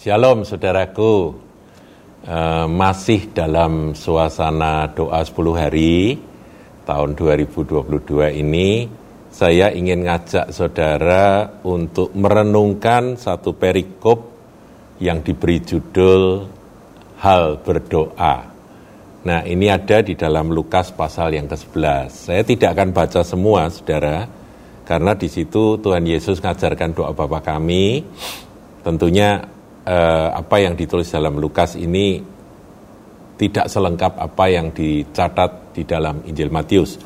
Shalom saudaraku, uh, masih dalam suasana doa 10 hari tahun 2022 ini saya ingin ngajak saudara untuk merenungkan satu perikop yang diberi judul hal berdoa. Nah ini ada di dalam Lukas pasal yang ke-11. Saya tidak akan baca semua saudara, karena di situ Tuhan Yesus mengajarkan doa Bapa kami. Tentunya eh, apa yang ditulis dalam Lukas ini tidak selengkap apa yang dicatat di dalam Injil Matius.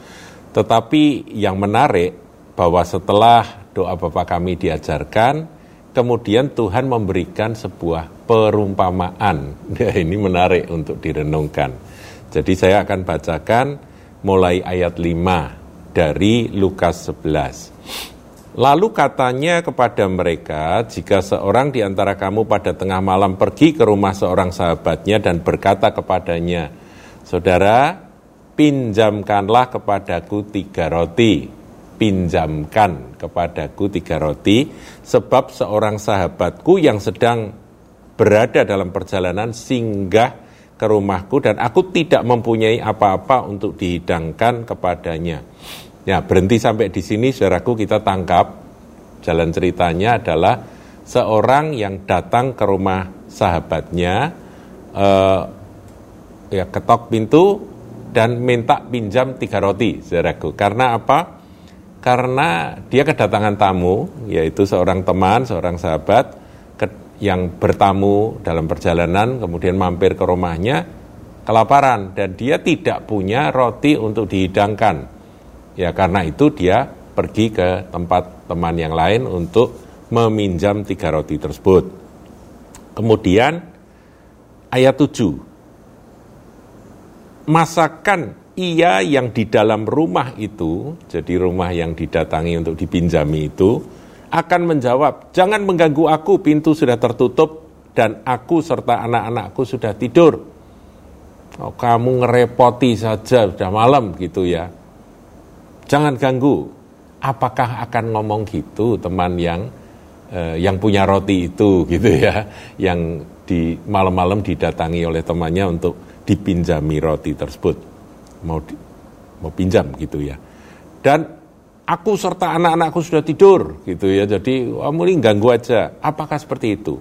Tetapi yang menarik bahwa setelah doa Bapa kami diajarkan, kemudian Tuhan memberikan sebuah perumpamaan. Nah, ini menarik untuk direnungkan. Jadi saya akan bacakan mulai ayat 5 dari Lukas 11. Lalu katanya kepada mereka, jika seorang di antara kamu pada tengah malam pergi ke rumah seorang sahabatnya dan berkata kepadanya, Saudara, pinjamkanlah kepadaku tiga roti, pinjamkan kepadaku tiga roti, sebab seorang sahabatku yang sedang berada dalam perjalanan singgah ke rumahku dan aku tidak mempunyai apa-apa untuk dihidangkan kepadanya. Ya, berhenti sampai di sini saudaraku kita tangkap jalan ceritanya adalah seorang yang datang ke rumah sahabatnya eh, ya ketok pintu dan minta pinjam tiga roti saudaraku. Karena apa? Karena dia kedatangan tamu, yaitu seorang teman, seorang sahabat yang bertamu dalam perjalanan, kemudian mampir ke rumahnya, kelaparan, dan dia tidak punya roti untuk dihidangkan. Ya karena itu dia pergi ke tempat teman yang lain untuk meminjam tiga roti tersebut. Kemudian ayat 7. Masakan ia yang di dalam rumah itu, jadi rumah yang didatangi untuk dipinjami itu, akan menjawab, jangan mengganggu aku, pintu sudah tertutup dan aku serta anak-anakku sudah tidur. Oh, kamu ngerepoti saja, sudah malam gitu ya jangan ganggu. Apakah akan ngomong gitu teman yang eh, yang punya roti itu gitu ya, yang di malam-malam didatangi oleh temannya untuk dipinjami roti tersebut, mau di, mau pinjam gitu ya. Dan aku serta anak-anakku sudah tidur gitu ya, jadi kamu ganggu aja. Apakah seperti itu?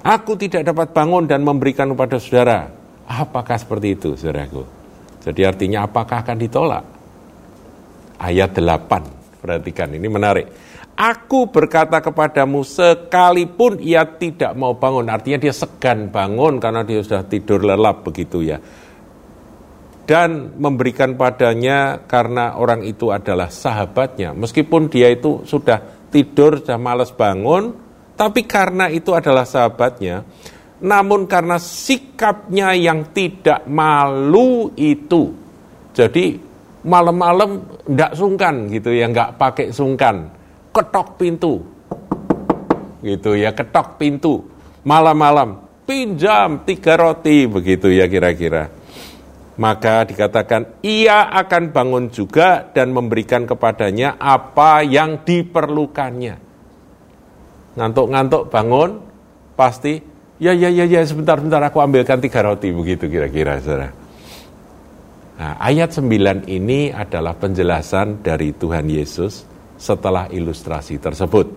Aku tidak dapat bangun dan memberikan kepada saudara. Apakah seperti itu, saudaraku? Jadi artinya apakah akan ditolak? Ayat 8. Perhatikan, ini menarik. Aku berkata kepadamu sekalipun ia tidak mau bangun, artinya dia segan bangun karena dia sudah tidur lelap begitu ya. Dan memberikan padanya karena orang itu adalah sahabatnya. Meskipun dia itu sudah tidur, sudah males bangun, tapi karena itu adalah sahabatnya, namun karena sikapnya yang tidak malu itu. Jadi malam-malam ndak sungkan gitu ya, nggak pakai sungkan, ketok pintu, gitu ya, ketok pintu, malam-malam, pinjam tiga roti, begitu ya kira-kira. Maka dikatakan, ia akan bangun juga dan memberikan kepadanya apa yang diperlukannya. Ngantuk-ngantuk bangun, pasti, ya, ya, ya, ya, sebentar-sebentar aku ambilkan tiga roti, begitu kira-kira, saudara. Nah, ayat 9 ini adalah penjelasan dari Tuhan Yesus setelah ilustrasi tersebut.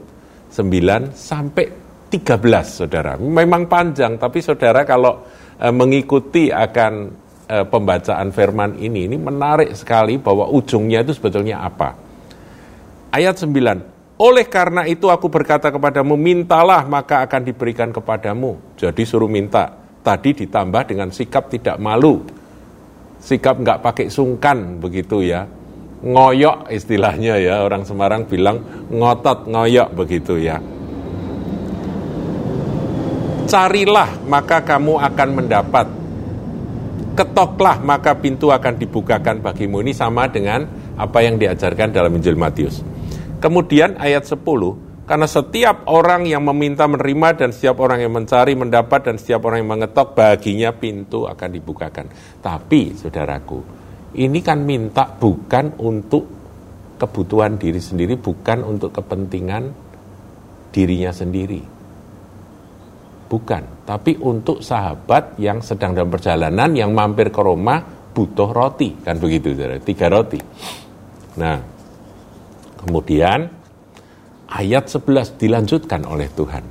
9 sampai 13, saudara. Memang panjang, tapi saudara kalau e, mengikuti akan e, pembacaan firman ini, ini menarik sekali bahwa ujungnya itu sebetulnya apa. Ayat 9, oleh karena itu aku berkata kepadamu, mintalah maka akan diberikan kepadamu. Jadi suruh minta. Tadi ditambah dengan sikap tidak malu sikap nggak pakai sungkan begitu ya. Ngoyok istilahnya ya orang Semarang bilang ngotot ngoyok begitu ya. Carilah maka kamu akan mendapat. Ketoklah maka pintu akan dibukakan bagimu. Ini sama dengan apa yang diajarkan dalam Injil Matius. Kemudian ayat 10 karena setiap orang yang meminta menerima dan setiap orang yang mencari mendapat dan setiap orang yang mengetok baginya pintu akan dibukakan. Tapi saudaraku, ini kan minta bukan untuk kebutuhan diri sendiri, bukan untuk kepentingan dirinya sendiri. Bukan, tapi untuk sahabat yang sedang dalam perjalanan yang mampir ke rumah butuh roti, kan begitu, saudara. Tiga roti. Nah, kemudian ayat 11 dilanjutkan oleh Tuhan.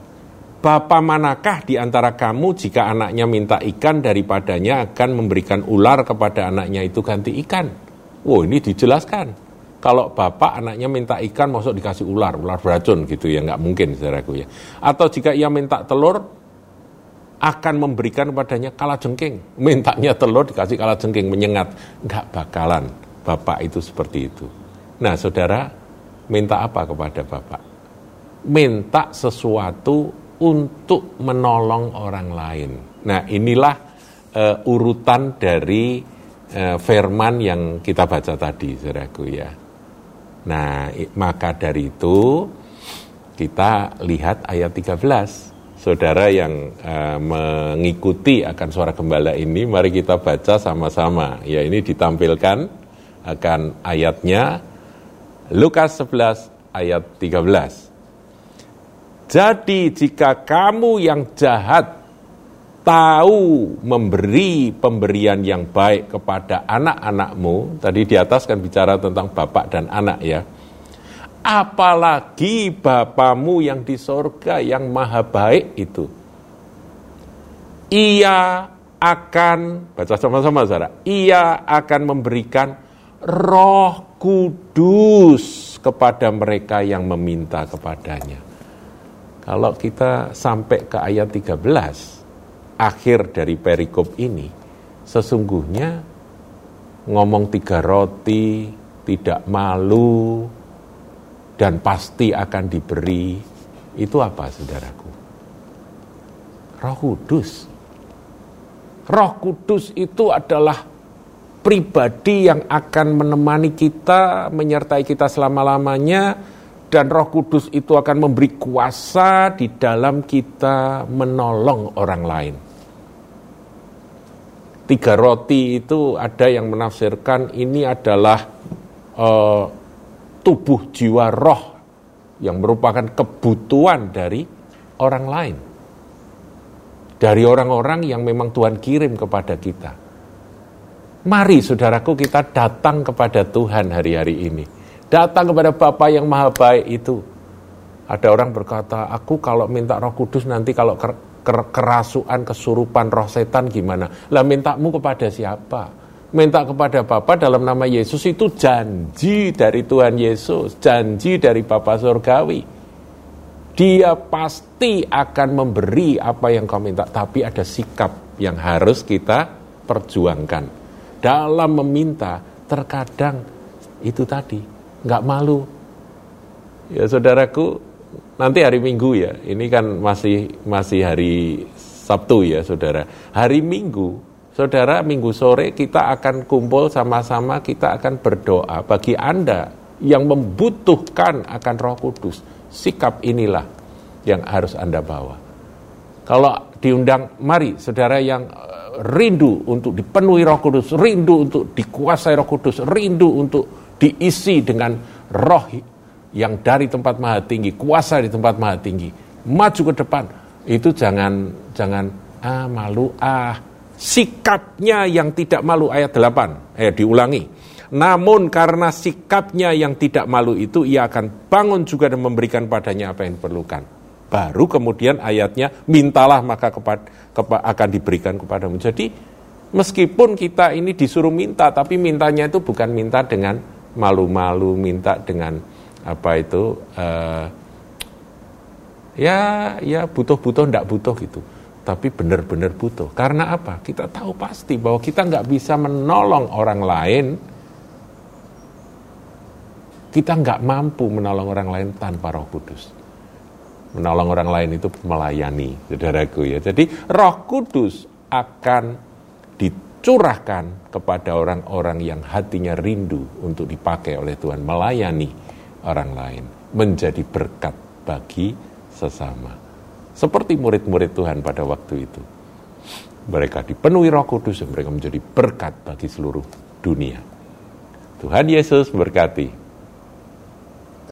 Bapa manakah di antara kamu jika anaknya minta ikan daripadanya akan memberikan ular kepada anaknya itu ganti ikan? Wow, ini dijelaskan. Kalau bapak anaknya minta ikan, masuk dikasih ular, ular beracun gitu ya, nggak mungkin saudaraku ya. Atau jika ia minta telur, akan memberikan kepadanya kala jengking. Mintanya telur dikasih kala jengking, menyengat. Nggak bakalan bapak itu seperti itu. Nah saudara, minta apa kepada bapak? Minta sesuatu untuk menolong orang lain. Nah inilah uh, urutan dari uh, firman yang kita baca tadi, saudaraku ya. Nah, maka dari itu kita lihat ayat 13. Saudara yang uh, mengikuti akan suara gembala ini, mari kita baca sama-sama. Ya, ini ditampilkan akan ayatnya Lukas 11 ayat 13. Jadi jika kamu yang jahat tahu memberi pemberian yang baik kepada anak-anakmu, tadi di atas kan bicara tentang bapak dan anak ya, apalagi bapamu yang di sorga yang maha baik itu. Ia akan, baca sama-sama saudara, ia akan memberikan roh kudus kepada mereka yang meminta kepadanya. Kalau kita sampai ke ayat 13, akhir dari perikop ini sesungguhnya ngomong tiga roti, tidak malu, dan pasti akan diberi. Itu apa saudaraku? Roh Kudus. Roh Kudus itu adalah pribadi yang akan menemani kita, menyertai kita selama-lamanya, dan Roh Kudus itu akan memberi kuasa di dalam kita menolong orang lain tiga roti itu ada yang menafsirkan ini adalah uh, tubuh jiwa roh yang merupakan kebutuhan dari orang lain. Dari orang-orang yang memang Tuhan kirim kepada kita. Mari saudaraku kita datang kepada Tuhan hari-hari ini. Datang kepada Bapa yang maha baik itu. Ada orang berkata, aku kalau minta roh kudus nanti kalau kerasukan, kesurupan roh setan gimana? Lah mintamu kepada siapa? Minta kepada Bapa dalam nama Yesus itu janji dari Tuhan Yesus, janji dari Bapa Surgawi. Dia pasti akan memberi apa yang kau minta, tapi ada sikap yang harus kita perjuangkan. Dalam meminta, terkadang itu tadi, nggak malu. Ya saudaraku, nanti hari Minggu ya. Ini kan masih masih hari Sabtu ya, Saudara. Hari Minggu, Saudara, Minggu sore kita akan kumpul sama-sama, kita akan berdoa bagi Anda yang membutuhkan akan Roh Kudus. Sikap inilah yang harus Anda bawa. Kalau diundang, mari saudara yang eh, rindu untuk dipenuhi Roh Kudus, rindu untuk dikuasai Roh Kudus, rindu untuk diisi dengan roh yang dari tempat maha tinggi, kuasa di tempat maha tinggi, maju ke depan, itu jangan jangan ah malu ah. Sikapnya yang tidak malu ayat 8 eh diulangi. Namun karena sikapnya yang tidak malu itu ia akan bangun juga dan memberikan padanya apa yang diperlukan baru kemudian ayatnya mintalah maka kepada, kepa, akan diberikan kepadamu. Jadi meskipun kita ini disuruh minta tapi mintanya itu bukan minta dengan malu-malu minta dengan apa itu uh, ya ya butuh-butuh ndak butuh gitu. Tapi benar-benar butuh. Karena apa? Kita tahu pasti bahwa kita nggak bisa menolong orang lain. Kita nggak mampu menolong orang lain tanpa Roh Kudus menolong orang lain itu melayani saudaraku ya jadi Roh Kudus akan dicurahkan kepada orang-orang yang hatinya rindu untuk dipakai oleh Tuhan melayani orang lain, menjadi berkat bagi sesama. Seperti murid-murid Tuhan pada waktu itu. Mereka dipenuhi roh kudus dan mereka menjadi berkat bagi seluruh dunia. Tuhan Yesus berkati.